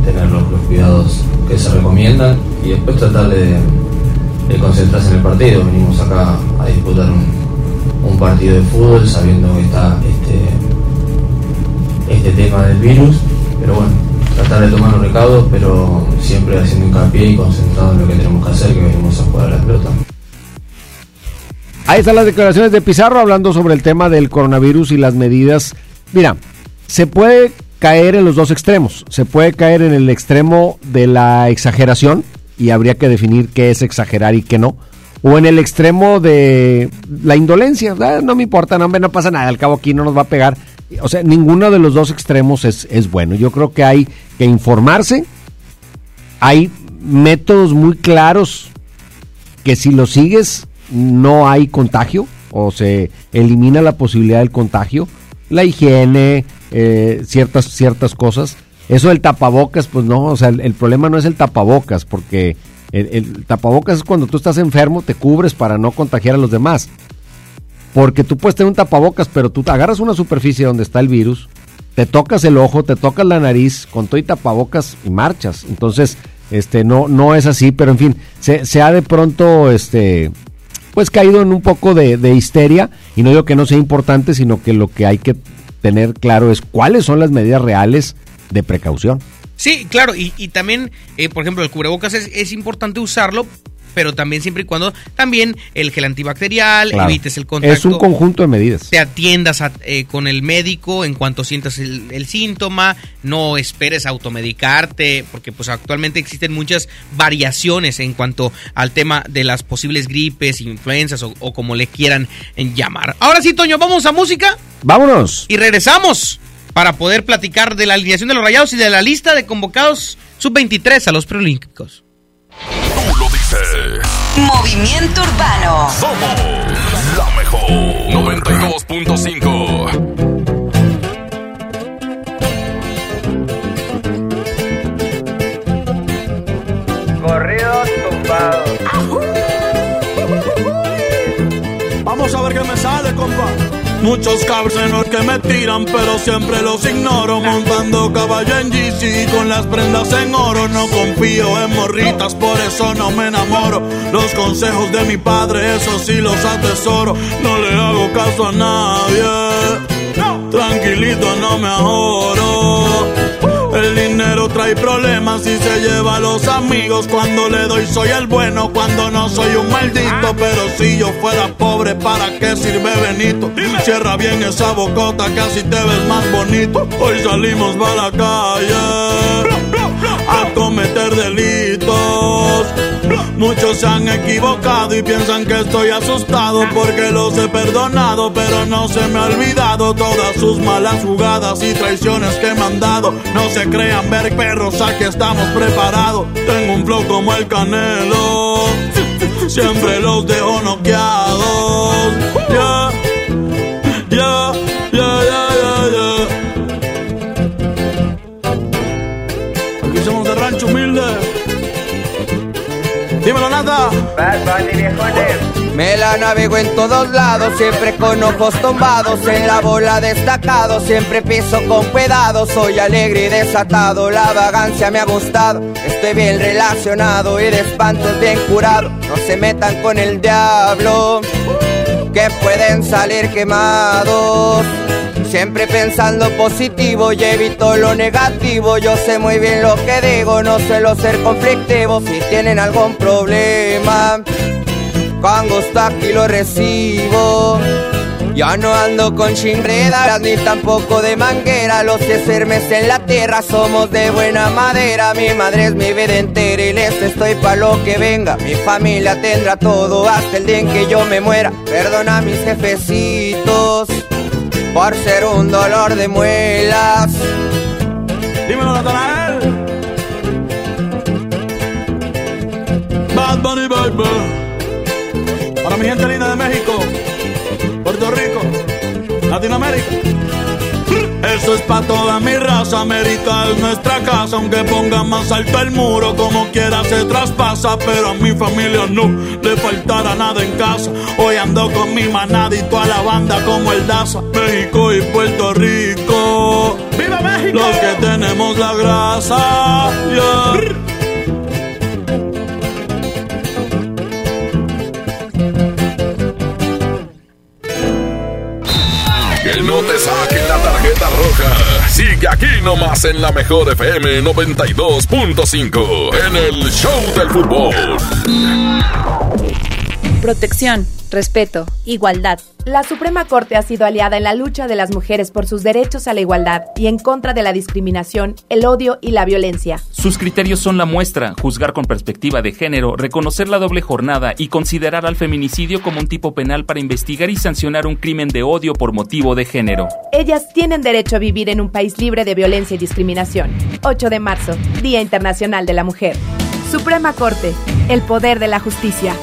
tener los cuidados que se recomiendan y después tratar de, concentrarse en el partido. Venimos acá a disputar un, un partido de fútbol sabiendo que está este, este tema del virus, pero bueno, tratar de tomar los recaudos, pero siempre haciendo hincapié y concentrado en lo que tenemos que hacer, que venimos a jugar a la pelota. Ahí están las declaraciones de Pizarro hablando sobre el tema del coronavirus y las medidas. Mira, se puede caer en los dos extremos. Se puede caer en el extremo de la exageración y habría que definir qué es exagerar y qué no. O en el extremo de la indolencia. No me importa, no, no pasa nada. Al cabo aquí no nos va a pegar. O sea, ninguno de los dos extremos es, es bueno. Yo creo que hay que informarse. Hay métodos muy claros que si lo sigues no hay contagio o se elimina la posibilidad del contagio. La higiene, eh, ciertas, ciertas cosas. Eso del tapabocas, pues no, o sea, el, problema no es el tapabocas, porque el, el tapabocas es cuando tú estás enfermo, te cubres para no contagiar a los demás. Porque tú puedes tener un tapabocas, pero tú agarras una superficie donde está el virus, te tocas el ojo, te tocas la nariz, con todo y tapabocas y marchas. Entonces, este, no, no es así, pero en fin, se, se ha de pronto, este, pues caído en un poco de, de histeria, y no digo que no sea importante, sino que lo que hay que tener claro es cuáles son las medidas reales de precaución. Sí, claro, y, y también, eh, por ejemplo, el cubrebocas es, es importante usarlo, pero también siempre y cuando también el gel antibacterial, Claro. evites el contacto. Es un conjunto de medidas. te atiendas a- eh, con el médico en cuanto sientas el, el síntoma, no esperes automedicarte, porque pues actualmente existen muchas variaciones en cuanto al tema de las posibles gripes, influencias o, o como le quieran llamar. Ahora sí, Toño, vamos a música Vámonos. y regresamos para poder platicar de la alineación de los rayados y de la lista de convocados sub-23 a los preolímpicos. Tú lo dices. Movimiento Urbano. Somos la mejor. 92.5. Corridos tumbados. Vamos a ver qué me sale, compa. Muchos cabrones que me tiran, pero siempre los ignoro. Montando caballo en GC con las prendas en oro. No confío en morritas, por eso no me enamoro. Los consejos de mi padre, eso sí los atesoro. No le hago caso a nadie. Tranquilito, no me ahorro. Trae problemas y se lleva a los amigos. Cuando le doy soy el bueno, cuando no soy un maldito. Pero si yo fuera pobre, ¿para qué sirve Benito? Cierra bien esa bocota, casi te ves más bonito. Hoy salimos para la calle a cometer delitos. Muchos se han equivocado y piensan que estoy asustado porque los he perdonado, pero no se me ha olvidado todas sus malas jugadas y traiciones que me han dado. No se crean ver perros, aquí estamos preparados. Tengo un flow como el canelo, siempre los dejo noqueados. Navego en todos lados, siempre con ojos tombados, en la bola destacado, siempre piso con cuidado, soy alegre y desatado, la vagancia me ha gustado, estoy bien relacionado y de espantos bien curado, no se metan con el diablo, que pueden salir quemados. Siempre pensando positivo y evito lo negativo. Yo sé muy bien lo que digo, no suelo ser conflictivo. Si tienen algún problema, con gusto aquí lo recibo. Ya no ando con chimredas ni tampoco de manguera. Los sermes en la tierra somos de buena madera. Mi madre es mi vida entera y les estoy pa' lo que venga. Mi familia tendrá todo hasta el día en que yo me muera. Perdona a mis jefecitos por ser un dolor de muelas. Dímelo, Natanael. Bad Bunny Baby. Para mi gente linda de México, Puerto Rico, Latinoamérica. Eso es pa' toda mi raza, América es nuestra casa, aunque ponga más alto el muro, como quiera se traspasa, pero a mi familia no le faltará nada en casa. Hoy ando con mi manada y toda la banda como el Daza, México y Puerto Rico. ¡Viva México! Los que tenemos la grasa, yeah. No te saquen la tarjeta roja. Sigue aquí nomás en la mejor FM 92.5 en el Show del Fútbol. Protección, respeto, igualdad. La Suprema Corte ha sido aliada en la lucha de las mujeres por sus derechos a la igualdad y en contra de la discriminación, el odio y la violencia. Sus criterios son la muestra, juzgar con perspectiva de género, reconocer la doble jornada y considerar al feminicidio como un tipo penal para investigar y sancionar un crimen de odio por motivo de género. Ellas tienen derecho a vivir en un país libre de violencia y discriminación. 8 de marzo, Día Internacional de la Mujer. Suprema Corte, el poder de la justicia.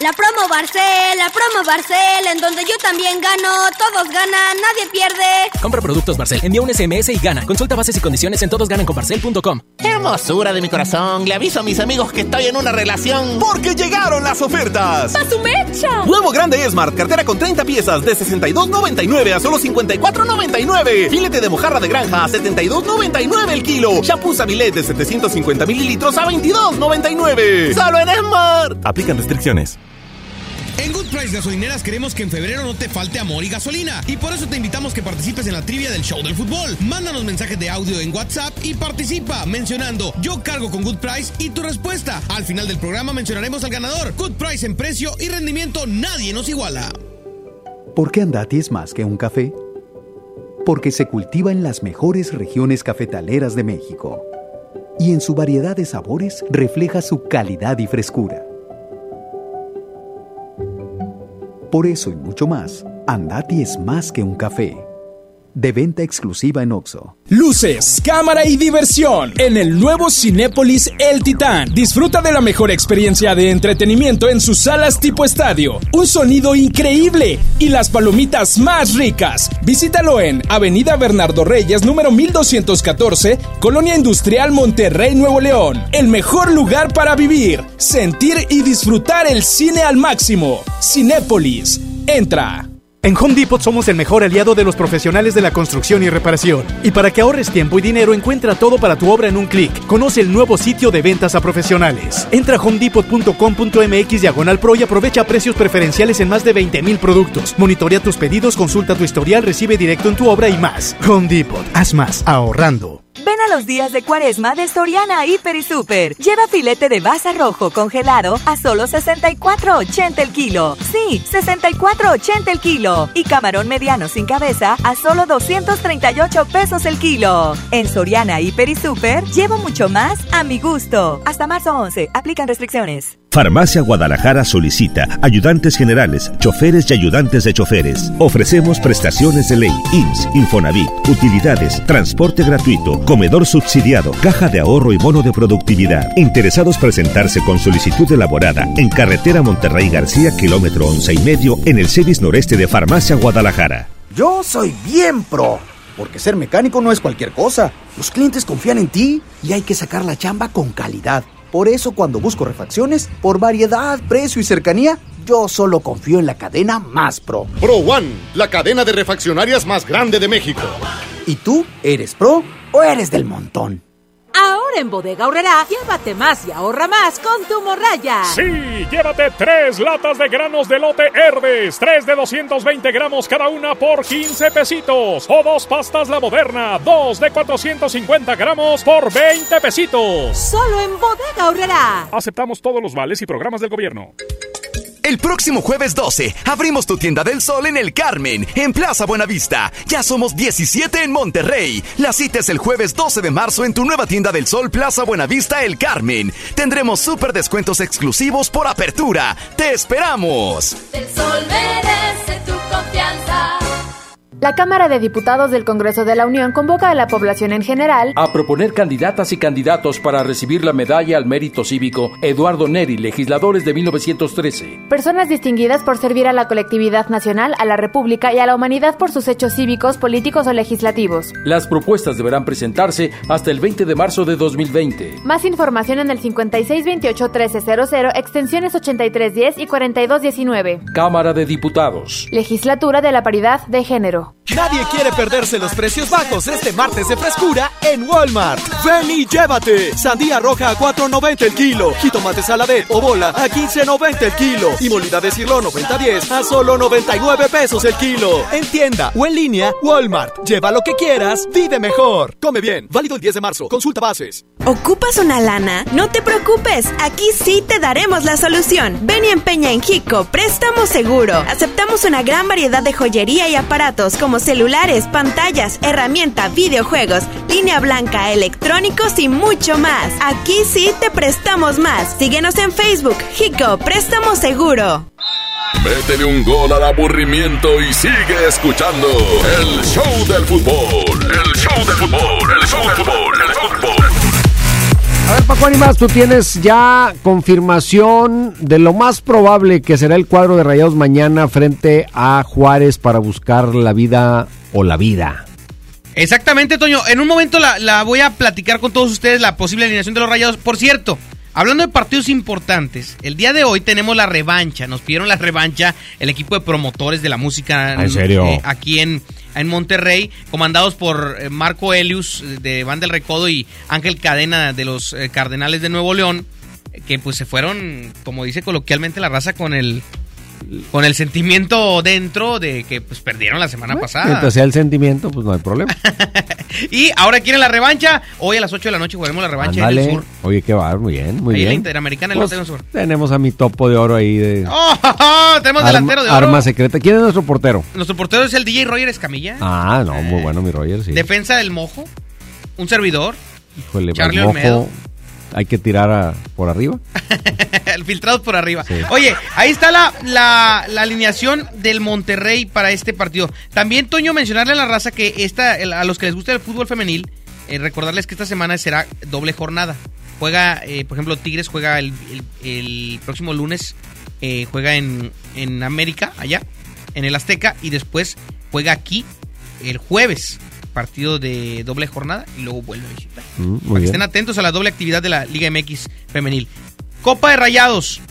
La promo Barcel, la promo Barcel, en donde yo también gano, todos ganan, nadie pierde. Compra productos Barcel, envía un SMS y gana. Consulta bases y condiciones en todosgananconbarcel.com. Hermosura de mi corazón, le aviso a mis amigos que estoy en una relación. Porque llegaron las ofertas. ¡A su mecha! Nuevo grande Smart, cartera con 30 piezas de 62.99 a solo 54.99. Filete de mojarra de granja a 72.99 el kilo. Shampoo Sabilet de 750 mililitros a 22.99. Solo en Smart. Aplican restricciones. En Good Price Gasolineras queremos que en febrero no te falte amor y gasolina. Y por eso te invitamos que participes en la trivia del show del fútbol. Mándanos mensajes de audio en WhatsApp y participa mencionando yo cargo con Good Price y tu respuesta. Al final del programa mencionaremos al ganador. Good Price en precio y rendimiento nadie nos iguala. ¿Por qué Andati es más que un café? Porque se cultiva en las mejores regiones cafetaleras de México. Y en su variedad de sabores refleja su calidad y frescura. Por eso y mucho más, Andati es más que un café. De venta exclusiva en Oxo. Luces, cámara y diversión en el nuevo Cinépolis El Titán. Disfruta de la mejor experiencia de entretenimiento en sus salas tipo estadio. Un sonido increíble y las palomitas más ricas. Visítalo en Avenida Bernardo Reyes, número 1214, Colonia Industrial Monterrey, Nuevo León. El mejor lugar para vivir, sentir y disfrutar el cine al máximo. Cinépolis. Entra. En Home Depot somos el mejor aliado de los profesionales de la construcción y reparación. Y para que ahorres tiempo y dinero, encuentra todo para tu obra en un clic. Conoce el nuevo sitio de ventas a profesionales. Entra a homedepot.com.mx diagonal pro y aprovecha precios preferenciales en más de 20.000 productos. Monitorea tus pedidos, consulta tu historial, recibe directo en tu obra y más. Home Depot. Haz más ahorrando. Los días de cuaresma de Soriana Hiper y Super. Lleva filete de baza rojo congelado a solo 64.80 el kilo. Sí, 64.80 el kilo. Y camarón mediano sin cabeza a solo 238 pesos el kilo. En Soriana Hiper y Super llevo mucho más a mi gusto. Hasta marzo 11. Aplican restricciones. Farmacia Guadalajara solicita ayudantes generales, choferes y ayudantes de choferes. Ofrecemos prestaciones de ley, IMSS, Infonavit, utilidades, transporte gratuito, comedor subsidiado, caja de ahorro y bono de productividad. Interesados presentarse con solicitud elaborada en carretera Monterrey García, kilómetro once y medio, en el CEDIS noreste de Farmacia Guadalajara. Yo soy bien pro, porque ser mecánico no es cualquier cosa. Los clientes confían en ti y hay que sacar la chamba con calidad. Por eso cuando busco refacciones, por variedad, precio y cercanía, yo solo confío en la cadena más pro. Pro One, la cadena de refaccionarias más grande de México. ¿Y tú eres pro o eres del montón? En Bodega Horrera, llévate más y ahorra más con tu morraya. Sí, llévate tres latas de granos de lote Herdes, tres de 220 gramos cada una por 15 pesitos. O dos pastas La Moderna, dos de 450 gramos por 20 pesitos. Solo en Bodega Horrera. Aceptamos todos los vales y programas del gobierno. El próximo jueves 12 abrimos tu tienda del sol en el Carmen, en Plaza Buenavista. Ya somos 17 en Monterrey. La cita es el jueves 12 de marzo en tu nueva tienda del sol Plaza Buenavista El Carmen. Tendremos súper descuentos exclusivos por apertura. ¡Te esperamos! El sol merece tu confianza. La Cámara de Diputados del Congreso de la Unión convoca a la población en general a proponer candidatas y candidatos para recibir la medalla al mérito cívico Eduardo Neri, legisladores de 1913. Personas distinguidas por servir a la colectividad nacional, a la República y a la humanidad por sus hechos cívicos, políticos o legislativos. Las propuestas deberán presentarse hasta el 20 de marzo de 2020. Más información en el 5628-1300, extensiones 8310 y 4219. Cámara de Diputados. Legislatura de la Paridad de Género. Nadie quiere perderse los precios bajos este martes de frescura en Walmart. Ven y llévate. Sandía roja a 4.90 el kilo. Jitomate saladet o bola a 15.90 el kilo. Y molida de cirlo 90.10 a solo 99 pesos el kilo. En tienda o en línea, Walmart. Lleva lo que quieras, vive mejor. Come bien. Válido el 10 de marzo. Consulta bases. ¿Ocupas una lana? No te preocupes. Aquí sí te daremos la solución. Ven y empeña en Jico. Préstamo seguro. Aceptamos una gran variedad de joyería y aparatos como celulares, pantallas, herramienta, videojuegos, línea blanca, electrónicos y mucho más. Aquí sí te prestamos más. Síguenos en Facebook, Jico, préstamo seguro. Métele un gol al aburrimiento y sigue escuchando el show del fútbol. El show del fútbol, el show del fútbol, el fútbol. A ver, Paco Animas, tú tienes ya confirmación de lo más probable que será el cuadro de Rayados mañana frente a Juárez para buscar la vida o la vida. Exactamente, Toño. En un momento la, la voy a platicar con todos ustedes la posible alineación de los Rayados. Por cierto, Hablando de partidos importantes, el día de hoy tenemos la revancha. Nos pidieron la revancha el equipo de promotores de la música ¿En serio? eh, aquí en, en Monterrey, comandados por eh, Marco Elius eh, de Banda del Recodo y Ángel Cadena de los eh, Cardenales de Nuevo León, que pues se fueron, como dice coloquialmente la raza, con el con el sentimiento dentro de que pues perdieron la semana pasada. Mientras sea el sentimiento, pues no hay problema. Y ahora quieren la revancha. Hoy a las 8 de la noche jugaremos la revancha en el sur. Oye, qué va, muy bien, muy Ahí en la bien. Interamericana en el Pues, Sur. tenemos a mi topo de oro ahí de ¡Oh! Tenemos arma, delantero de oro. arma secreta. ¿Quién es nuestro portero? Nuestro portero es el DJ Roger Escamilla. Ah, no, muy bueno mi Roger, sí. Defensa del Mojo. Un servidor. Híjole, Charlie al Olmedo. Hay que tirar a- por arriba. Filtrados por arriba. Sí. Oye, ahí está la, la, la alineación del Monterrey para este partido. También, Toño, mencionarle a la raza que esta, el- a los que les gusta el fútbol femenil, eh, recordarles que esta semana será doble jornada. Juega, eh, por ejemplo, Tigres juega el, el- el próximo lunes, eh, juega en, en América, allá, en el Azteca, y después juega aquí el jueves, partido de doble jornada, y luego vuelve a visitar. Mm, Para que estén atentos a la doble actividad de la Liga MX femenil. Copa de Rayados.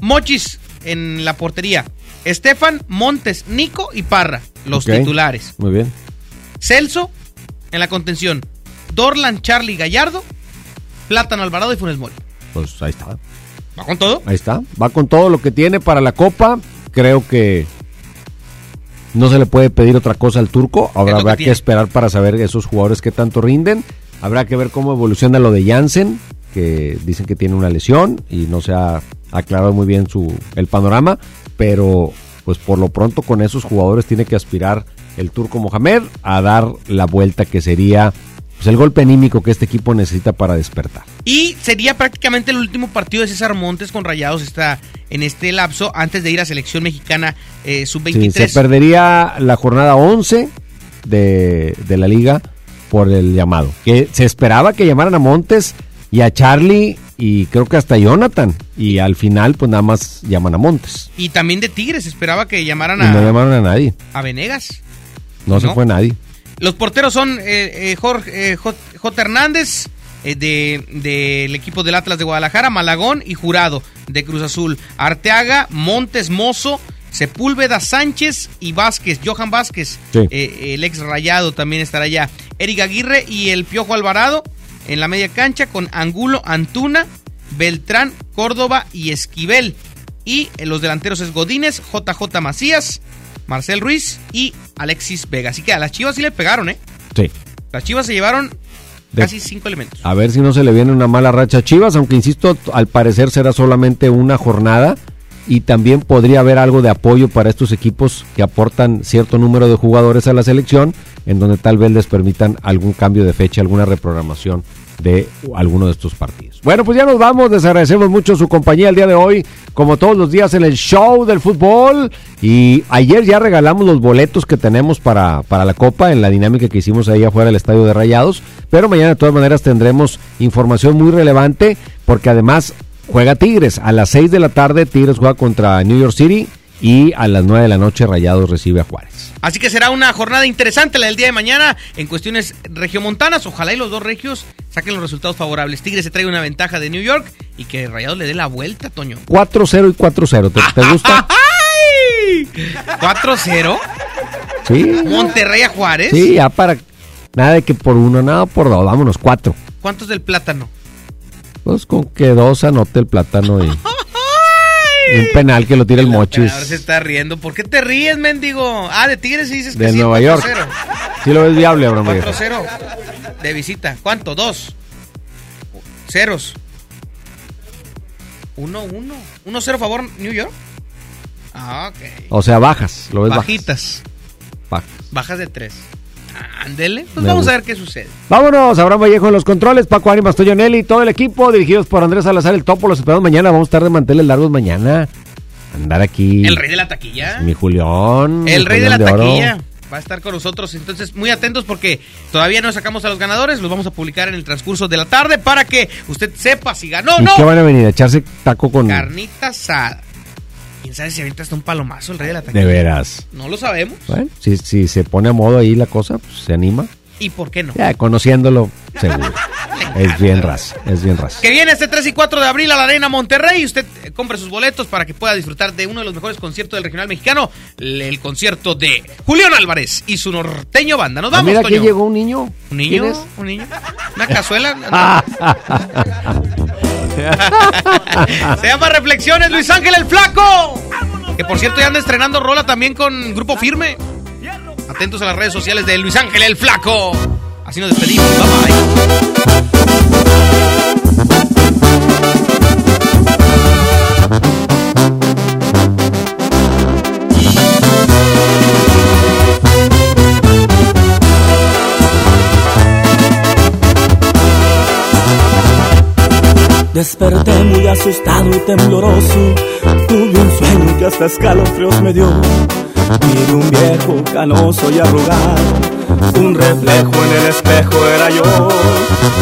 Mochis en la portería. Estefan, Montes, Nico y Parra, los titulares. Muy bien. Celso en la contención. Dorlan, Charlie, Gallardo, Plátano, Alvarado y Funes Mori. Pues ahí está. ¿Va con todo? Ahí está. Va con todo lo que tiene para la Copa. Creo que no se le puede pedir otra cosa al turco. Ahora habrá que esperar para saber esos jugadores que tanto rinden. Habrá que ver cómo evoluciona lo de Jansen, que dicen que tiene una lesión y no se ha aclarado muy bien su el panorama. Pero pues por lo pronto con esos jugadores tiene que aspirar el turco Mohamed a dar la vuelta que sería pues, el golpe anímico que este equipo necesita para despertar. Y sería prácticamente el último partido de César Montes con Rayados está en este lapso antes de ir a selección mexicana eh, Sí, sub-23. se perdería la jornada 11 de, de la liga por el llamado. Que se esperaba que llamaran a Montes y a Charlie y creo que hasta a Jonathan. Y al final, pues nada más llaman a Montes. Y también de Tigres, esperaba que llamaran Y no a, llamaron a nadie. a Venegas. No, se ¿No? fue nadie. Los porteros son eh, eh, Jorge eh, J. J. Hernández eh, de- del equipo del Atlas de Guadalajara, Malagón y Jurado de Cruz Azul, Arteaga, Montes Mozo, Sepúlveda Sánchez y Vázquez, Johan Vázquez, Sí. eh, el ex rayado también estará allá, Eric Aguirre y el Piojo Alvarado en la media cancha con Angulo, Antuna, Beltrán, Córdoba y Esquivel. Y en los delanteros es Godínez, JJ Macías, Marcel Ruiz y Alexis Vega. Así que a las Chivas sí le pegaron, ¿eh? Sí. Las Chivas se llevaron De- casi cinco elementos. A ver si no se le viene una mala racha a Chivas, aunque insisto, al parecer será solamente una jornada y también podría haber algo de apoyo para estos equipos que aportan cierto número de jugadores a la selección, en donde tal vez les permitan algún cambio de fecha, alguna reprogramación de alguno de estos partidos. Bueno, pues ya nos vamos, les agradecemos mucho su compañía el día de hoy, como todos los días en el show del fútbol. Y ayer ya regalamos los boletos que tenemos para, para la Copa en la dinámica que hicimos ahí afuera del Estadio de Rayados. Pero mañana de todas maneras tendremos información muy relevante porque además juega Tigres. A las 6 de la tarde Tigres juega contra New York City y a las 9 de la noche Rayados recibe a Juárez. Así que será una jornada interesante la del día de mañana en cuestiones regiomontanas. Ojalá y los dos regios saquen los resultados favorables. Tigres se trae una ventaja de New York y que Rayados le dé la vuelta, Toño. 4-0 y 4-0. ¿Te, te gusta? ¡Ay! 4-0. Sí. Monterrey a Juárez. Sí, ya para... Nada de que por uno, nada por dos. Vámonos, cuatro. ¿Cuántos del plátano? Pues con que dos anote el plátano y, y un penal que lo tira el Mochis Ahora se está riendo. ¿Por qué te ríes, mendigo? Ah, de Tigres sí dices que de sí. Nueva 4-0. York. Sí lo ves viable, Abraham. Viejo? 4-0 de visita. ¿Cuánto? Dos. Ceros. 1-1. 1-0 favor New York. Ah, ok. O sea, bajas, lo ves bajas. Bajitas. Bajas. Bajas de 3. Ándele. Pues Me vamos gusta. a ver qué sucede. Vámonos, Abraham Vallejo en los controles, Paco Ánimas, Toyonelli, todo el equipo, dirigidos por Andrés Salazar, el topo, los esperamos mañana, vamos a estar de manteles largos mañana. Andar aquí. El rey de la taquilla. Mi Julián. El rey de la oro. taquilla va a estar con nosotros. Entonces, muy atentos porque todavía no sacamos a los ganadores. Los vamos a publicar en el transcurso de la tarde para que usted sepa si ganó o ¿Y no. qué van a venir? ¿A echarse taco con...? Carnita asada. ¿Quién sabe si ahorita está un palomazo el rey de la taquilla? De veras. No lo sabemos. Bueno, si, si se pone a modo ahí la cosa, pues se anima. ¿Y por qué no? Ya, conociéndolo, seguro. es bien raza, es bien raza. Que viene este 3 y 4 de abril a la Arena Monterrey. Usted eh, compre sus boletos para que pueda disfrutar de uno de los mejores conciertos del regional mexicano, el concierto de Julián Álvarez y su norteño banda. Nos Ah, vamos, mira, aquí Toño. llegó un niño. ¿Un niño? ¿Un niño? ¿Una cazuela? Se llama Reflexiones Luis Ángel el Flaco. Que por cierto ya anda estrenando rola también con Grupo Firme. Atentos a las redes sociales de Luis Ángel el Flaco. Así nos despedimos. Desperté muy asustado y tembloroso. Tuve un sueño que hasta escalofríos me dio. Vi un viejo canoso y arrugado. Un reflejo en el espejo era yo.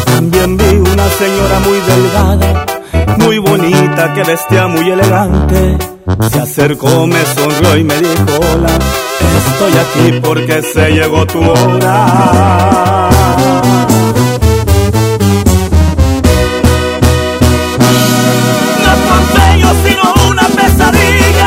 También vi una señora muy delgada, muy bonita, que vestía muy elegante. Se acercó, me sonrió y me dijo: Hola, estoy aquí porque se llegó tu hora. No fue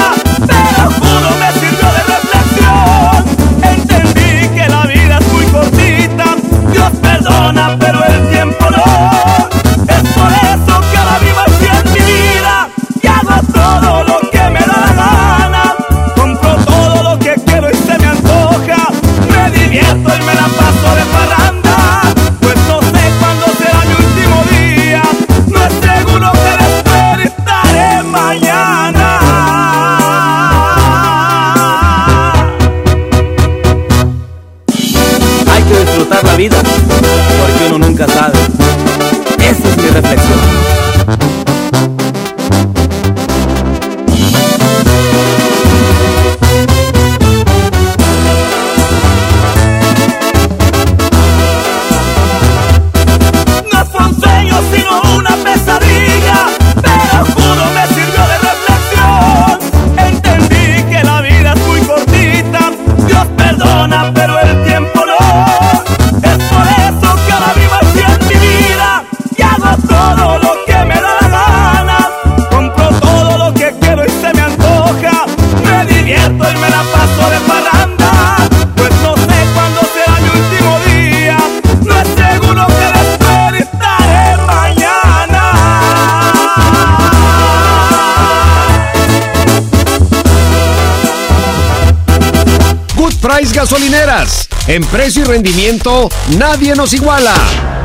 En precio y rendimiento, nadie nos iguala.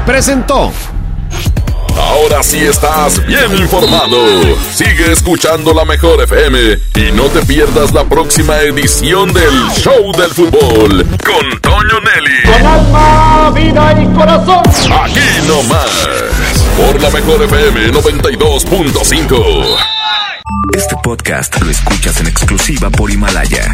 Presentó. Ahora sí estás bien informado. Sigue escuchando la mejor FM y no te pierdas la próxima edición del Show del Fútbol con Toño Nelly. Con alma, vida y corazón. Aquí nomás. Por la mejor FM 92.5. Este podcast lo escuchas en exclusiva por Himalaya.